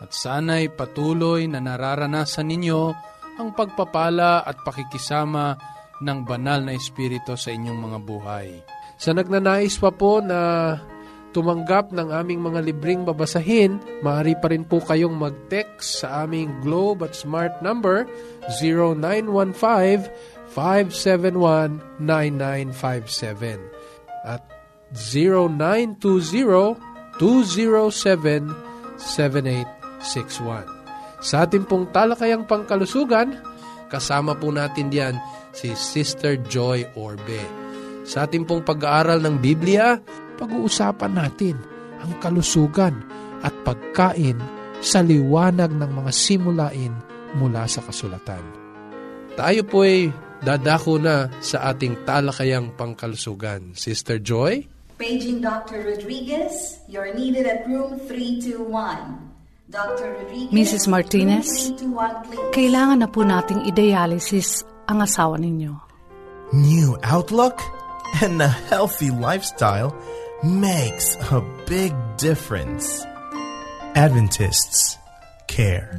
at sana'y patuloy na nararanasan ninyo ang pagpapala at pakikisama ng banal na Espiritu sa inyong mga buhay. Sa nagnanais pa po na tumanggap ng aming mga libreng babasahin, maaari pa rin po kayong mag-text sa aming Globe at Smart number 0915-571-9957 at 0920-207-7861. Sa ating pong talakayang pangkalusugan, kasama po natin diyan si Sister Joy Orbe. Sa ating pong pag-aaral ng Biblia, pag-uusapan natin ang kalusugan at pagkain sa liwanag ng mga simulain mula sa kasulatan. Tayo po ay dadako na sa ating talakayang pangkalusugan. Sister Joy? Paging Dr. Rodriguez, you're needed at room 321. Mrs. Martinez, kailangan na po nating i-dialysis ang asawa ninyo. New outlook and a healthy lifestyle makes a big difference. Adventists care.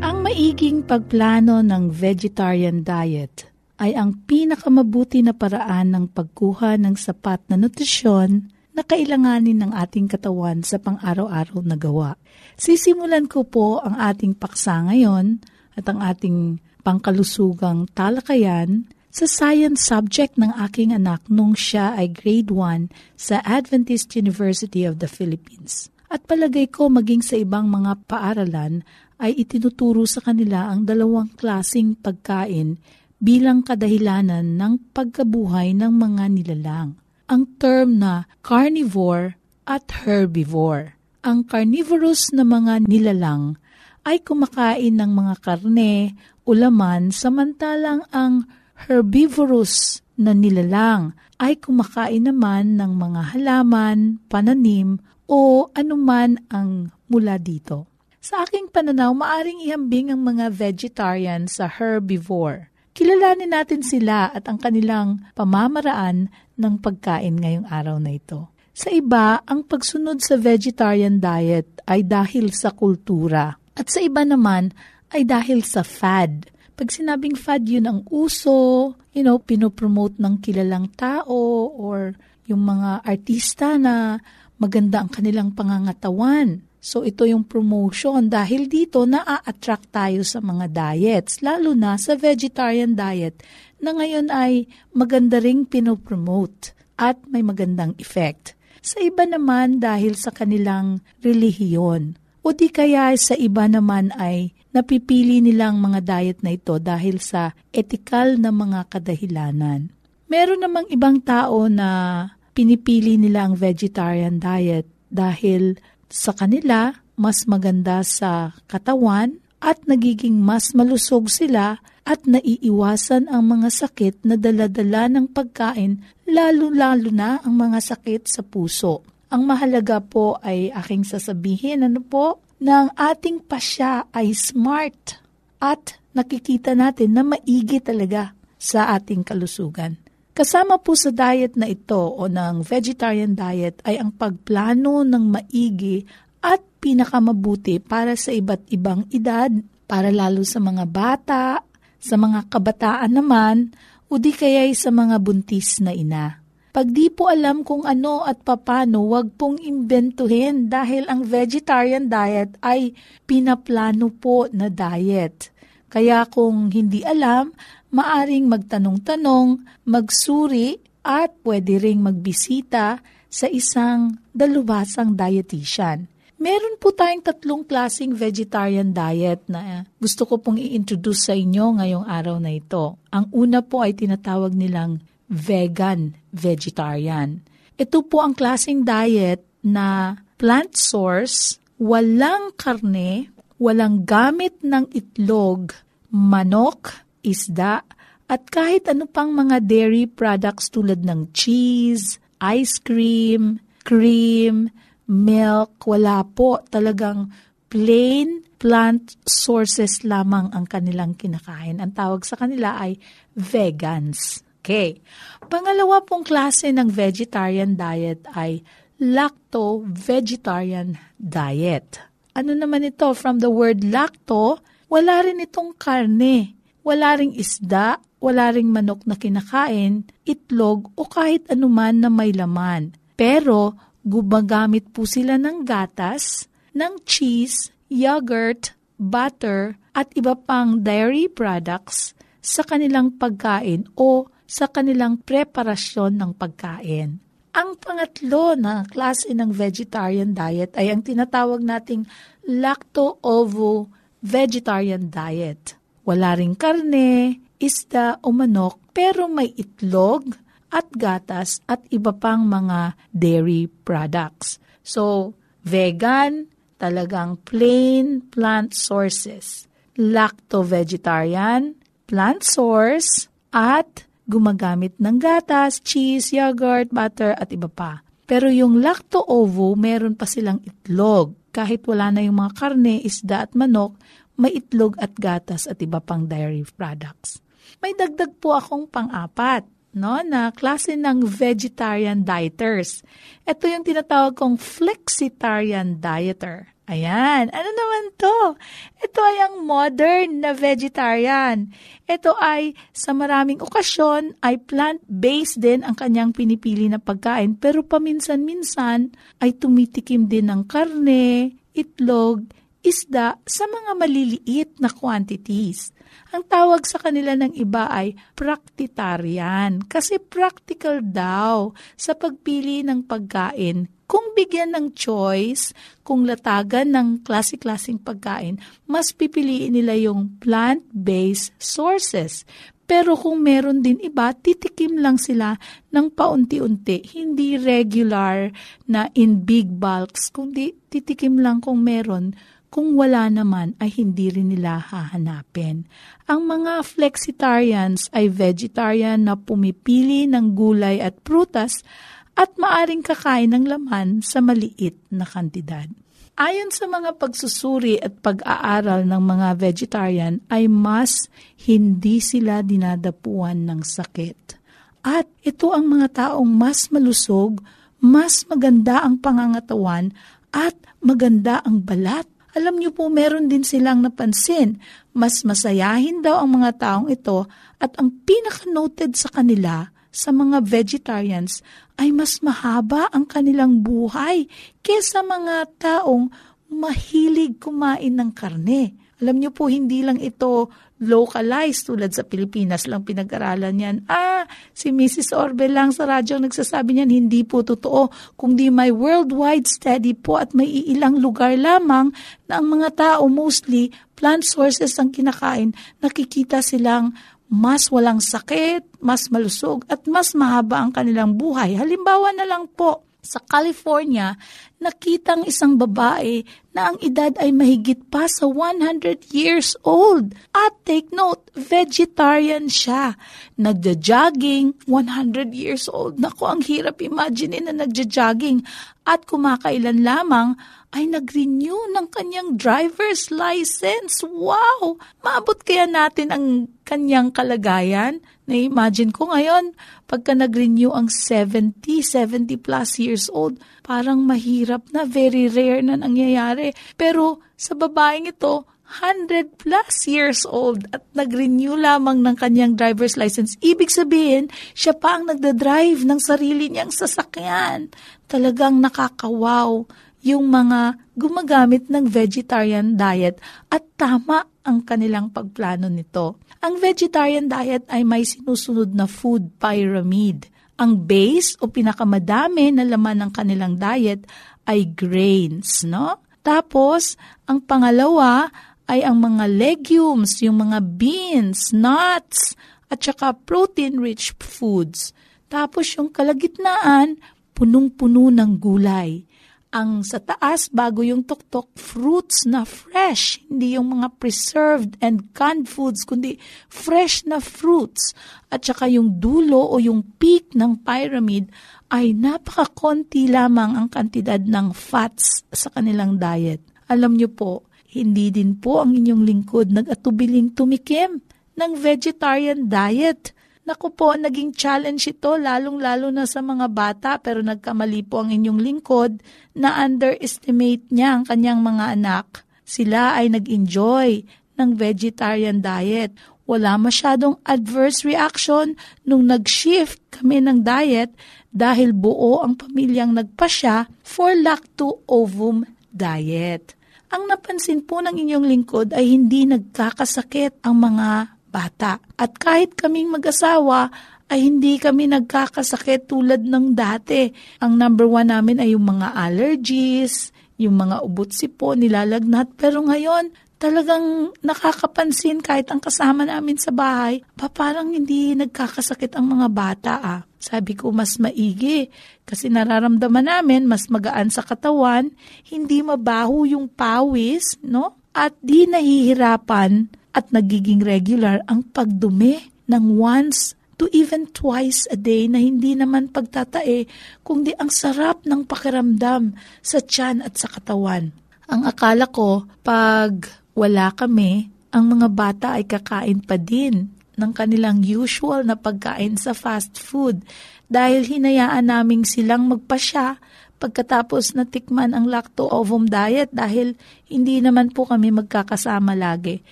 Ang maiging pagplano ng vegetarian diet ay ang pinakamabuti na paraan ng pagkuha ng sapat na nutrisyon na kailanganin ng ating katawan sa pang-araw-araw na gawa. Sisimulan ko po ang ating paksa ngayon at ang ating pangkalusugang talakayan sa science subject ng aking anak nung siya ay grade 1 sa Adventist University of the Philippines. At palagay ko maging sa ibang mga paaralan ay itinuturo sa kanila ang dalawang klasing pagkain bilang kadahilanan ng pagkabuhay ng mga nilalang ang term na carnivore at herbivore. Ang carnivorous na mga nilalang ay kumakain ng mga karne, ulaman, samantalang ang herbivorous na nilalang ay kumakain naman ng mga halaman, pananim, o anuman ang mula dito. Sa aking pananaw, maaring ihambing ang mga vegetarian sa herbivore. Kilalanin natin sila at ang kanilang pamamaraan ng pagkain ngayong araw na ito. Sa iba, ang pagsunod sa vegetarian diet ay dahil sa kultura. At sa iba naman ay dahil sa fad. Pag sinabing fad, yun ang uso, you know, pinopromote ng kilalang tao or yung mga artista na maganda ang kanilang pangangatawan. So ito yung promotion dahil dito naa-attract tayo sa mga diets, lalo na sa vegetarian diet na ngayon ay maganda ring pinopromote at may magandang effect. Sa iba naman dahil sa kanilang relihiyon o di kaya sa iba naman ay napipili nilang mga diet na ito dahil sa etikal na mga kadahilanan. Meron namang ibang tao na pinipili nila ang vegetarian diet dahil sa kanila mas maganda sa katawan at nagiging mas malusog sila at naiiwasan ang mga sakit na daladala ng pagkain lalo-lalo na ang mga sakit sa puso. Ang mahalaga po ay aking sasabihin ano po na ang ating pasya ay smart at nakikita natin na maigi talaga sa ating kalusugan. Kasama po sa diet na ito o ng vegetarian diet ay ang pagplano ng maigi at pinakamabuti para sa iba't ibang edad, para lalo sa mga bata, sa mga kabataan naman, o di kaya'y sa mga buntis na ina. Pag di po alam kung ano at papano, wag pong imbentuhin dahil ang vegetarian diet ay pinaplano po na diet. Kaya kung hindi alam, maaring magtanong-tanong, magsuri at pwede ring magbisita sa isang dalubhasang dietitian. Meron po tayong tatlong klasing vegetarian diet na gusto ko pong i-introduce sa inyo ngayong araw na ito. Ang una po ay tinatawag nilang vegan vegetarian. Ito po ang klasing diet na plant source, walang karne, walang gamit ng itlog, manok, isda, at kahit ano pang mga dairy products tulad ng cheese, ice cream, cream, milk, wala po. Talagang plain plant sources lamang ang kanilang kinakain. Ang tawag sa kanila ay vegans. Okay. Pangalawa pong klase ng vegetarian diet ay lacto-vegetarian diet. Ano naman ito? From the word lacto, wala rin itong karne, wala ring isda, wala ring manok na kinakain, itlog o kahit anuman na may laman. Pero gumagamit po sila ng gatas, ng cheese, yogurt, butter, at iba pang dairy products sa kanilang pagkain o sa kanilang preparasyon ng pagkain. Ang pangatlo na klase ng vegetarian diet ay ang tinatawag nating lacto-ovo-vegetarian diet. Wala ring karne, isda o manok pero may itlog, at gatas at iba pang mga dairy products. So, vegan, talagang plain plant sources. Lacto-vegetarian, plant source, at gumagamit ng gatas, cheese, yogurt, butter, at iba pa. Pero yung lacto-ovo, meron pa silang itlog. Kahit wala na yung mga karne, isda at manok, may itlog at gatas at iba pang dairy products. May dagdag po akong pang-apat no, na klase ng vegetarian dieters. Ito yung tinatawag kong flexitarian dieter. Ayan. Ano naman to? Ito ay ang modern na vegetarian. Ito ay sa maraming okasyon ay plant-based din ang kanyang pinipili na pagkain pero paminsan-minsan ay tumitikim din ng karne, itlog, isda sa mga maliliit na quantities. Ang tawag sa kanila ng iba ay praktitarian kasi practical daw sa pagpili ng pagkain. Kung bigyan ng choice, kung latagan ng klase-klaseng pagkain, mas pipiliin nila yung plant-based sources. Pero kung meron din iba, titikim lang sila ng paunti-unti. Hindi regular na in big bulks, kundi titikim lang kung meron kung wala naman ay hindi rin nila hahanapin. Ang mga flexitarians ay vegetarian na pumipili ng gulay at prutas at maaring kakain ng laman sa maliit na kantidad. Ayon sa mga pagsusuri at pag-aaral ng mga vegetarian ay mas hindi sila dinadapuan ng sakit. At ito ang mga taong mas malusog, mas maganda ang pangangatawan at maganda ang balat alam niyo po meron din silang napansin. Mas masayahin daw ang mga taong ito at ang pinaka-noted sa kanila sa mga vegetarians ay mas mahaba ang kanilang buhay kesa mga taong mahilig kumain ng karne. Alam niyo po, hindi lang ito localized tulad sa Pilipinas lang pinag-aralan yan. Ah, si Mrs. Orbe lang sa radyo nagsasabi niyan, hindi po totoo. Kung di may worldwide study po at may ilang lugar lamang na ang mga tao mostly plant sources ang kinakain, nakikita silang mas walang sakit, mas malusog, at mas mahaba ang kanilang buhay. Halimbawa na lang po, sa California, nakitang isang babae na ang edad ay mahigit pa sa 100 years old. At take note, vegetarian siya. Nagja-jogging, 100 years old. Naku, ang hirap imagine na nagja-jogging. At kumakailan lamang ay nag-renew ng kanyang driver's license. Wow! Maabot kaya natin ang kanyang kalagayan? Na-imagine ko ngayon, pagka nag-renew ang 70, 70 plus years old, parang mahirap na, very rare na nangyayari. Pero sa babaeng ito, 100 plus years old at nag-renew lamang ng kanyang driver's license. Ibig sabihin, siya pa ang nagda-drive ng sarili niyang sasakyan. Talagang nakakawaw yung mga gumagamit ng vegetarian diet at tama ang kanilang pagplano nito. Ang vegetarian diet ay may sinusunod na food pyramid. Ang base o pinakamadami na laman ng kanilang diet ay grains, no? Tapos, ang pangalawa ay ang mga legumes, yung mga beans, nuts, at saka protein-rich foods. Tapos yung kalagitnaan, punong-puno ng gulay. Ang sa taas, bago yung tuktok, fruits na fresh. Hindi yung mga preserved and canned foods, kundi fresh na fruits. At saka yung dulo o yung peak ng pyramid ay napakakonti lamang ang kantidad ng fats sa kanilang diet. Alam nyo po, hindi din po ang inyong lingkod nag-atubiling tumikim ng vegetarian diet. Naku po, naging challenge ito lalong-lalo na sa mga bata pero nagkamali po ang inyong lingkod na underestimate niya ang kanyang mga anak. Sila ay nag-enjoy ng vegetarian diet. Wala masyadong adverse reaction nung nag-shift kami ng diet dahil buo ang pamilyang nagpasya for lacto-ovum diet. Ang napansin po ng inyong lingkod ay hindi nagkakasakit ang mga bata. At kahit kaming mag-asawa, ay hindi kami nagkakasakit tulad ng dati. Ang number one namin ay yung mga allergies, yung mga ubot sipo, nilalagnat. Pero ngayon, talagang nakakapansin kahit ang kasama namin sa bahay, pa parang hindi nagkakasakit ang mga bata ah. Sabi ko mas maigi kasi nararamdaman namin mas magaan sa katawan, hindi mabaho yung pawis, no? At di nahihirapan at nagiging regular ang pagdumi ng once to even twice a day na hindi naman pagtatae kundi ang sarap ng pakiramdam sa tiyan at sa katawan. Ang akala ko, pag wala kami, ang mga bata ay kakain pa din ng kanilang usual na pagkain sa fast food dahil hinayaan naming silang magpasya pagkatapos na tikman ang lacto-ovum diet dahil hindi naman po kami magkakasama lagi.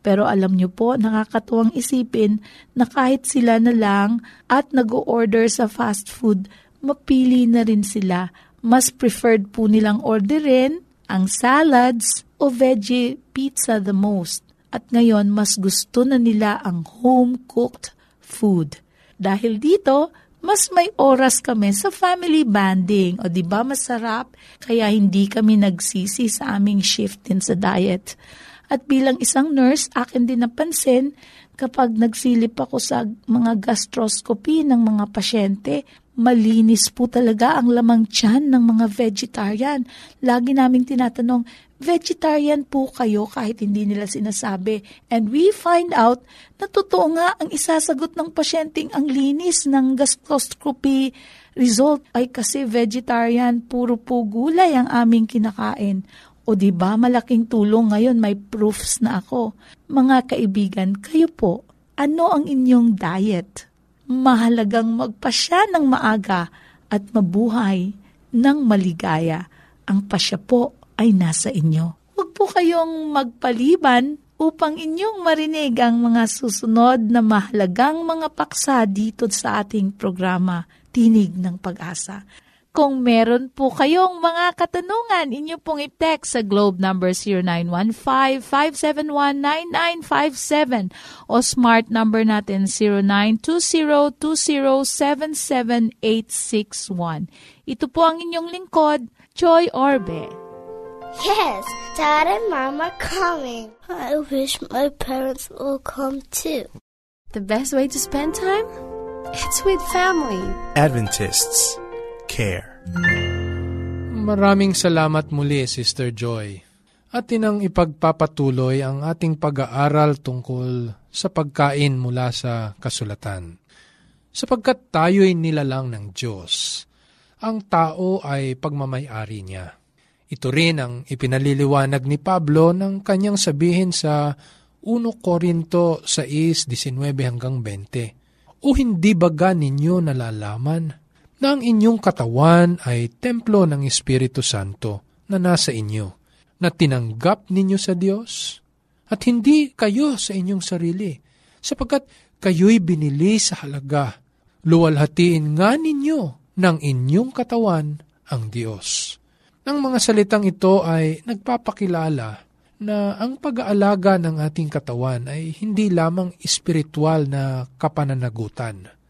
Pero alam nyo po, nakakatuwang isipin na kahit sila na lang at nag-order sa fast food, mapili na rin sila. Mas preferred po nilang orderin ang salads o veggie pizza the most. At ngayon, mas gusto na nila ang home-cooked food. Dahil dito, mas may oras kami sa family banding. O di ba masarap? Kaya hindi kami nagsisi sa aming shift din sa diet. At bilang isang nurse, akin din napansin kapag nagsilip ako sa mga gastroscopy ng mga pasyente, malinis po talaga ang lamang tiyan ng mga vegetarian. Lagi naming tinatanong, vegetarian po kayo kahit hindi nila sinasabi. And we find out na totoo nga ang isasagot ng pasyenteng ang linis ng gastroscopy result ay kasi vegetarian, puro po gulay ang aming kinakain. O di ba malaking tulong ngayon may proofs na ako. Mga kaibigan, kayo po, ano ang inyong diet? Mahalagang magpasya ng maaga at mabuhay ng maligaya. Ang pasya po ay nasa inyo. Huwag po kayong magpaliban upang inyong marinig ang mga susunod na mahalagang mga paksa dito sa ating programa, Tinig ng Pag-asa. Kung meron po kayong mga katanungan, inyo pong i-text sa globe number 0915-571-9957 o smart number natin 0920-2077861. Ito po ang inyong lingkod, Joy Orbe. Yes, Dad and Mom are coming. I wish my parents will come too. The best way to spend time? It's with family. Adventists care. Maraming salamat muli, Sister Joy. At tinang ipagpapatuloy ang ating pag-aaral tungkol sa pagkain mula sa kasulatan. Sapagkat tayo'y nilalang ng Diyos, ang tao ay pagmamayari niya. Ito rin ang ipinaliliwanag ni Pablo ng kanyang sabihin sa 1 Korinto 6.19 hanggang 20. O hindi baga ninyo nalalaman na ang inyong katawan ay templo ng Espiritu Santo na nasa inyo, na tinanggap ninyo sa Diyos? At hindi kayo sa inyong sarili, sapagkat kayo'y binili sa halaga. Luwalhatiin nga ninyo ng inyong katawan ang Diyos. Nang mga salitang ito ay nagpapakilala na ang pag-aalaga ng ating katawan ay hindi lamang espiritual na kapananagutan.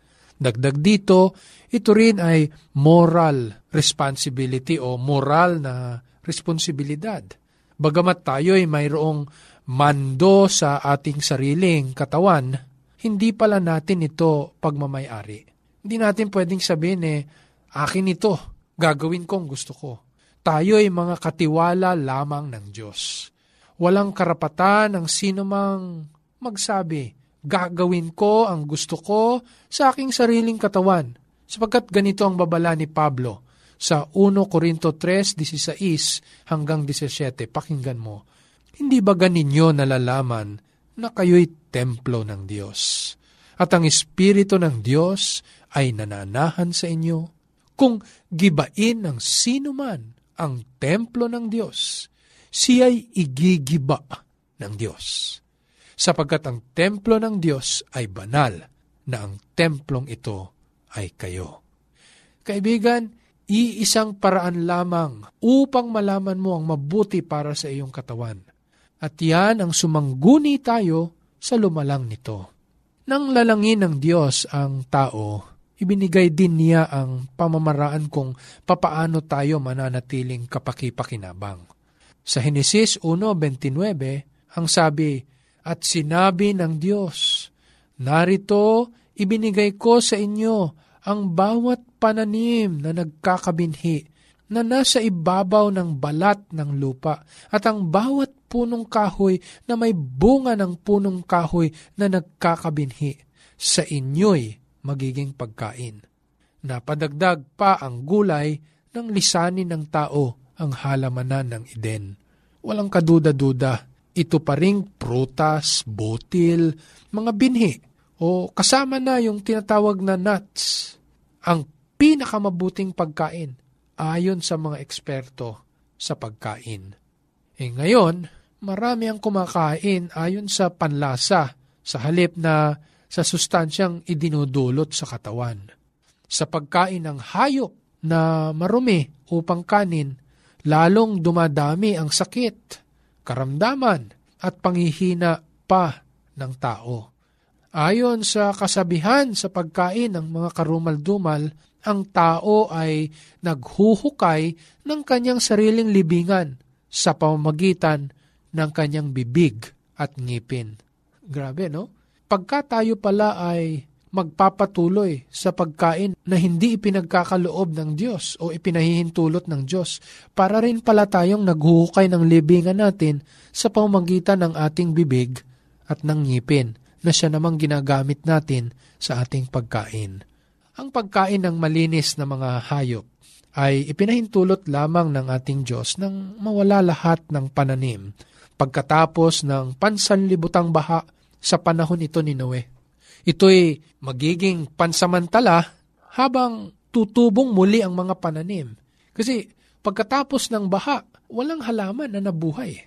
Dagdag dito, ito rin ay moral responsibility o moral na responsibilidad. Bagamat tayo ay mayroong mando sa ating sariling katawan, hindi pala natin ito pagmamayari. Hindi natin pwedeng sabihin eh, akin ito, gagawin kong gusto ko. Tayo ay mga katiwala lamang ng Diyos. Walang karapatan ng sino mang magsabi, gagawin ko ang gusto ko sa aking sariling katawan. Sapagkat ganito ang babala ni Pablo sa 1 Corinto 3:16 hanggang 17. Pakinggan mo. Hindi ba ganinyo nalalaman na kayo'y templo ng Diyos? At ang Espiritu ng Diyos ay nananahan sa inyo? Kung gibain ng sino man ang templo ng Diyos, siya'y igigiba ng Diyos. Sapagkat ang templo ng Diyos ay banal na ang templong ito ay kayo. Kaibigan, iisang paraan lamang upang malaman mo ang mabuti para sa iyong katawan. At yan ang sumangguni tayo sa lumalang nito. Nang lalangin ng Diyos ang tao, ibinigay din niya ang pamamaraan kung papaano tayo mananatiling kapakipakinabang. Sa Henesis 1.29, ang sabi, At sinabi ng Diyos, Narito, ibinigay ko sa inyo ang bawat pananim na nagkakabinhi na nasa ibabaw ng balat ng lupa at ang bawat punong kahoy na may bunga ng punong kahoy na nagkakabinhi sa inyo'y magiging pagkain. Napadagdag pa ang gulay ng lisanin ng tao ang halamanan ng Eden. Walang kaduda-duda, ito pa ring prutas, butil, mga binhi, o kasama na yung tinatawag na nuts, ang pinakamabuting pagkain ayon sa mga eksperto sa pagkain. E ngayon, marami ang kumakain ayon sa panlasa sa halip na sa sustansyang idinudulot sa katawan. Sa pagkain ng hayop na marumi upang kanin, lalong dumadami ang sakit, karamdaman at panghihina pa ng tao. Ayon sa kasabihan sa pagkain ng mga karumal-dumal, ang tao ay naghuhukay ng kanyang sariling libingan sa pamamagitan ng kanyang bibig at ngipin. Grabe, no? pagka tayo pala ay magpapatuloy sa pagkain na hindi ipinagkakaloob ng Diyos o ipinahihintulot ng Diyos, para rin pala tayong naghuhukay ng libingan natin sa pamamagitan ng ating bibig at ng ngipin na siya namang ginagamit natin sa ating pagkain. Ang pagkain ng malinis na mga hayop ay ipinahintulot lamang ng ating Diyos nang mawala lahat ng pananim pagkatapos ng pansanlibutang baha sa panahon ito ni Noe. Ito'y magiging pansamantala habang tutubong muli ang mga pananim. Kasi pagkatapos ng baha, walang halaman na nabuhay.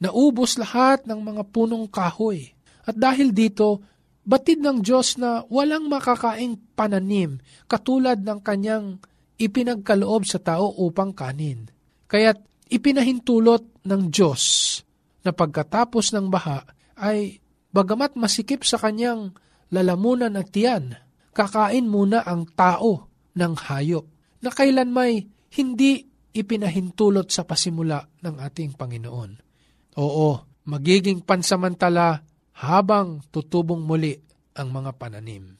Naubos lahat ng mga punong kahoy. At dahil dito, batid ng Diyos na walang makakaing pananim katulad ng kanyang ipinagkaloob sa tao upang kanin. Kaya't ipinahintulot ng Diyos na pagkatapos ng baha ay Bagamat masikip sa kanyang lalamunan at tiyan, kakain muna ang tao ng hayop na kailan may hindi ipinahintulot sa pasimula ng ating Panginoon. Oo, magiging pansamantala habang tutubong muli ang mga pananim.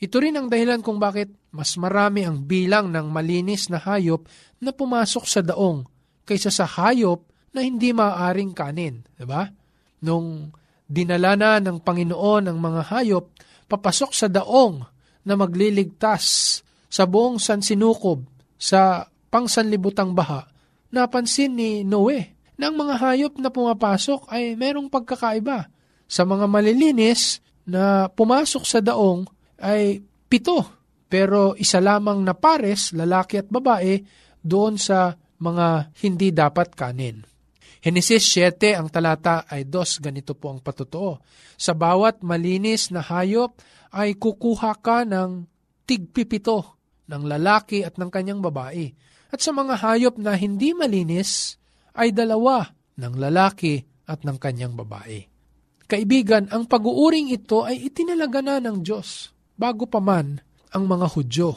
Ito rin ang dahilan kung bakit mas marami ang bilang ng malinis na hayop na pumasok sa daong kaysa sa hayop na hindi maaaring kanin. Diba? Nung dinala na ng Panginoon ang mga hayop papasok sa daong na magliligtas sa buong sansinukob sa pangsanlibutang baha, napansin ni Noe na ang mga hayop na pumapasok ay merong pagkakaiba. Sa mga malilinis na pumasok sa daong ay pito, pero isa lamang na pares, lalaki at babae, doon sa mga hindi dapat kanin. Henesis 7, ang talata ay dos, ganito po ang patotoo. Sa bawat malinis na hayop ay kukuha ka ng tigpipito ng lalaki at ng kanyang babae. At sa mga hayop na hindi malinis ay dalawa ng lalaki at ng kanyang babae. Kaibigan, ang pag-uuring ito ay itinalaga na ng Diyos bago pa man ang mga Hudyo.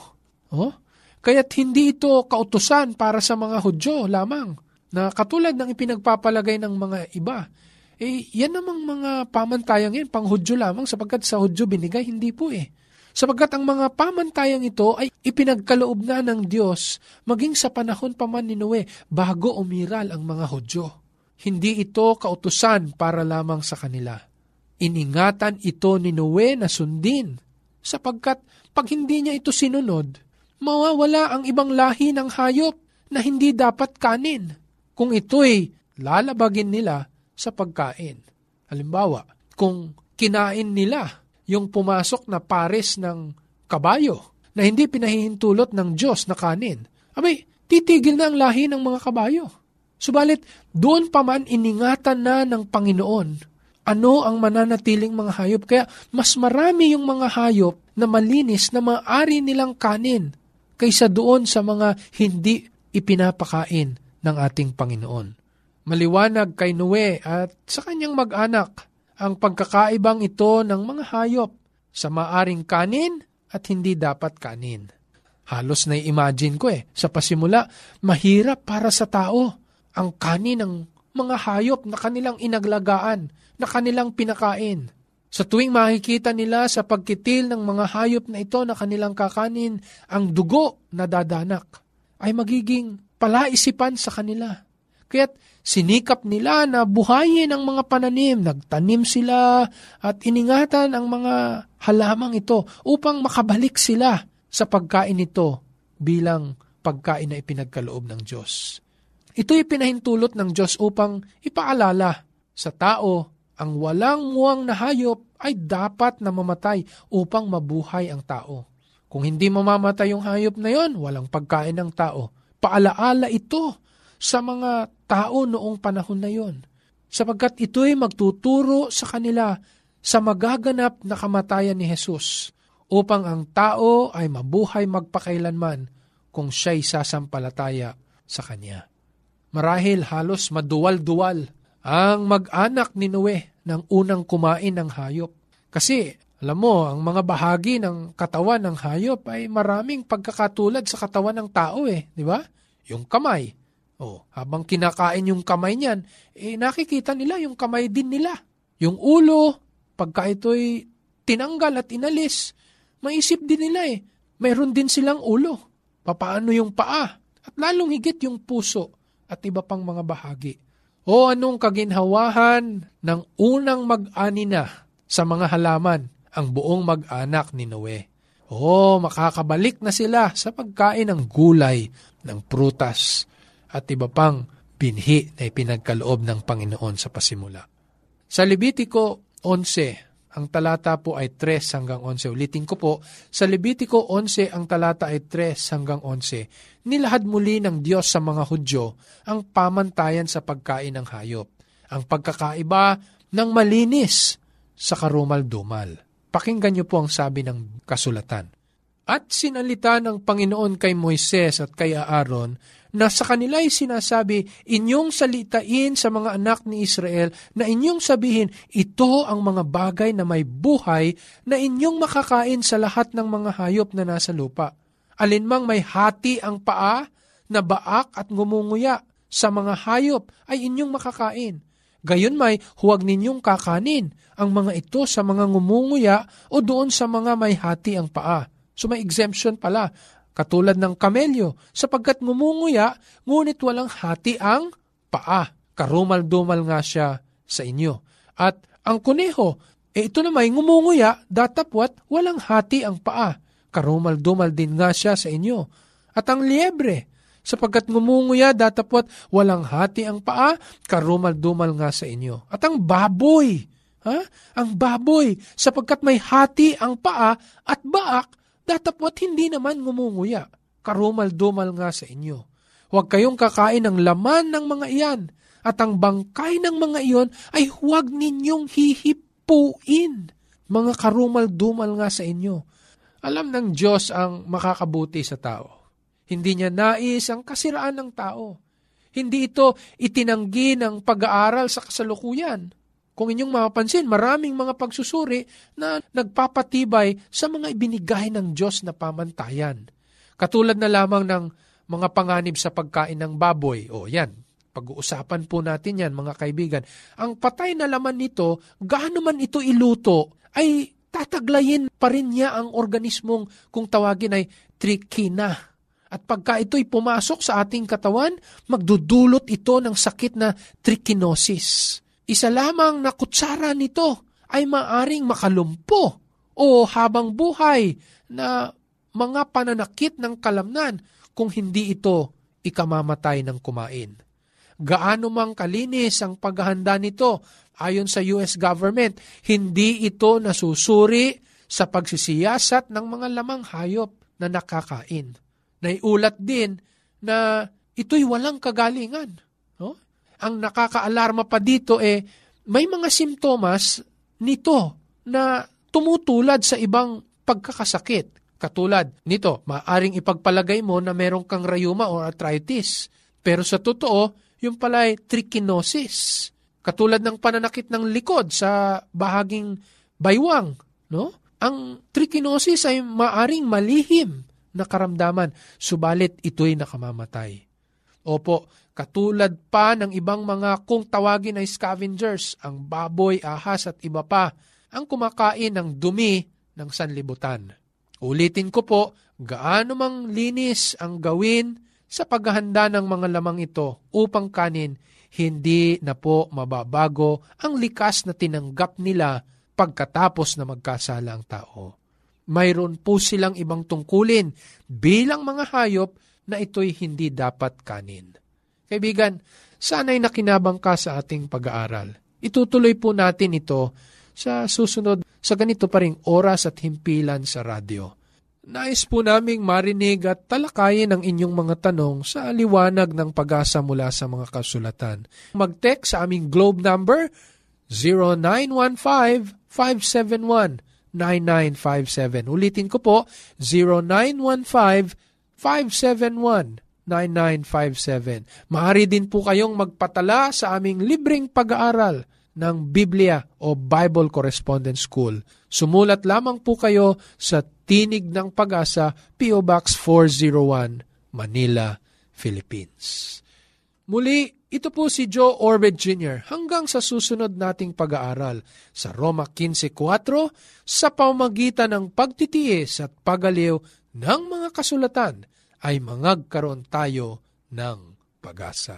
Oh? Kaya't hindi ito kautusan para sa mga Hudyo lamang na katulad ng ipinagpapalagay ng mga iba. Eh, yan namang mga pamantayang yan, pang Hudyo lamang sapagkat sa Hudyo binigay, hindi po eh. Sapagkat ang mga pamantayang ito ay ipinagkaloob na ng Diyos maging sa panahon pa man ni Noe bago umiral ang mga Hudyo. Hindi ito kautusan para lamang sa kanila. Iningatan ito ni Noe na sundin sapagkat pag hindi niya ito sinunod, mawawala ang ibang lahi ng hayop na hindi dapat kanin kung ito'y lalabagin nila sa pagkain. Halimbawa, kung kinain nila yung pumasok na pares ng kabayo na hindi pinahihintulot ng Diyos na kanin, abay, titigil na ang lahi ng mga kabayo. Subalit, doon pa man iningatan na ng Panginoon ano ang mananatiling mga hayop. Kaya mas marami yung mga hayop na malinis na maaari nilang kanin kaysa doon sa mga hindi ipinapakain ng ating Panginoon. Maliwanag kay Noe at sa kanyang mag-anak ang pagkakaibang ito ng mga hayop sa maaring kanin at hindi dapat kanin. Halos na imagine ko eh, sa pasimula, mahirap para sa tao ang kanin ng mga hayop na kanilang inaglagaan, na kanilang pinakain. Sa tuwing makikita nila sa pagkitil ng mga hayop na ito na kanilang kakanin ang dugo na dadanak, ay magiging palaisipan sa kanila. Kaya't sinikap nila na buhayin ang mga pananim, nagtanim sila at iningatan ang mga halamang ito upang makabalik sila sa pagkain ito bilang pagkain na ipinagkaloob ng Diyos. Ito'y pinahintulot ng Diyos upang ipaalala sa tao ang walang muwang na hayop ay dapat na mamatay upang mabuhay ang tao. Kung hindi mamamatay yung hayop na yon, walang pagkain ng tao. Paalaala ito sa mga tao noong panahon na yon. Sapagkat ito'y magtuturo sa kanila sa magaganap na kamatayan ni Jesus upang ang tao ay mabuhay magpakailanman kung siya'y sasampalataya sa Kanya. Marahil halos maduwal-duwal ang mag-anak ni Noe ng unang kumain ng hayop. Kasi, alam mo, ang mga bahagi ng katawan ng hayop ay maraming pagkakatulad sa katawan ng tao eh, di ba? Yung kamay. Oh, habang kinakain yung kamay niyan, eh nakikita nila yung kamay din nila. Yung ulo, pagka ito'y tinanggal at inalis, maisip din nila eh, mayroon din silang ulo. Papaano yung paa? At lalong higit yung puso at iba pang mga bahagi. O anong kaginhawahan ng unang mag-ani na sa mga halaman ang buong mag-anak ni Noe. O makakabalik na sila sa pagkain ng gulay, ng prutas, at iba pang binhi na ipinagkaloob ng Panginoon sa pasimula. Sa Levitico 11, ang talata po ay 3 hanggang 11. Ulitin ko po, sa Levitico 11, ang talata ay 3 hanggang 11 nilahad muli ng Diyos sa mga Hudyo ang pamantayan sa pagkain ng hayop, ang pagkakaiba ng malinis sa karumal-dumal. Pakinggan niyo po ang sabi ng kasulatan. At sinalita ng Panginoon kay Moises at kay Aaron na sa kanila ay sinasabi, inyong salitain sa mga anak ni Israel na inyong sabihin, ito ang mga bagay na may buhay na inyong makakain sa lahat ng mga hayop na nasa lupa Alinmang may hati ang paa na baak at ngumunguya sa mga hayop ay inyong makakain. Gayon may huwag ninyong kakanin ang mga ito sa mga ngumunguya o doon sa mga may hati ang paa. So may exemption pala, katulad ng kamelyo, sapagkat ngumunguya, ngunit walang hati ang paa. Karumal-dumal nga siya sa inyo. At ang kuneho, eh ito na may ngumunguya, datapwat walang hati ang paa karumal-dumal din nga siya sa inyo. At ang liebre, sapagkat ngumunguya datapot walang hati ang paa, karumal-dumal nga sa inyo. At ang baboy, ha? Ang baboy, sapagkat may hati ang paa at baak, datapot hindi naman ngumunguya, karumal-dumal nga sa inyo. Huwag kayong kakain ng laman ng mga iyan, at ang bangkay ng mga iyon ay huwag ninyong hihipuin. Mga karumal-dumal nga sa inyo Alam ng Diyos ang makakabuti sa tao. Hindi niya nais ang kasiraan ng tao. Hindi ito itinanggi ng pag-aaral sa kasalukuyan. Kung inyong mapapansin, maraming mga pagsusuri na nagpapatibay sa mga ibinigay ng Diyos na pamantayan. Katulad na lamang ng mga panganib sa pagkain ng baboy. O yan, pag-uusapan po natin yan mga kaibigan. Ang patay na laman nito, gaano man ito iluto, ay tataglayin pa rin niya ang organismong kung tawagin ay trikina. At pagka ito'y pumasok sa ating katawan, magdudulot ito ng sakit na trichinosis. Isa lamang na kutsara nito ay maaring makalumpo o habang buhay na mga pananakit ng kalamnan kung hindi ito ikamamatay ng kumain. Gaano mang kalinis ang paghahanda nito ayon sa US government, hindi ito nasusuri sa pagsisiyasat ng mga lamang hayop na nakakain. Naiulat din na ito'y walang kagalingan. No? Ang nakakaalarma pa dito eh, may mga simptomas nito na tumutulad sa ibang pagkakasakit. Katulad nito, maaring ipagpalagay mo na meron kang rayuma or arthritis. Pero sa totoo, yung pala ay trichinosis. Katulad ng pananakit ng likod sa bahaging baywang. No? Ang trichinosis ay maaring malihim na karamdaman, subalit ito'y nakamamatay. Opo, katulad pa ng ibang mga kung tawagin ay scavengers, ang baboy, ahas at iba pa, ang kumakain ng dumi ng sanlibutan. Ulitin ko po, gaano mang linis ang gawin sa paghahanda ng mga lamang ito upang kanin, hindi na po mababago ang likas na tinanggap nila pagkatapos na magkasala ang tao. Mayroon po silang ibang tungkulin bilang mga hayop na ito'y hindi dapat kanin. Kaibigan, sana'y nakinabang ka sa ating pag-aaral. Itutuloy po natin ito sa susunod sa ganito pa ring oras at himpilan sa radyo. Nais po naming marinig at talakayin ang inyong mga tanong sa liwanag ng pag-asa mula sa mga kasulatan. Mag-text sa aming globe number 0915-571-9957. Ulitin ko po, 0915-571-9957. Maaari din po kayong magpatala sa aming libreng pag-aaral ng Biblia o Bible Correspondence School. Sumulat lamang po kayo sa Tinig ng Pag-asa, P.O. Box 401, Manila, Philippines. Muli, ito po si Joe Orbed Jr. hanggang sa susunod nating pag-aaral sa Roma 15.4 sa pamagitan ng pagtitiis at pagaliw ng mga kasulatan ay mangagkaroon tayo ng pag-asa.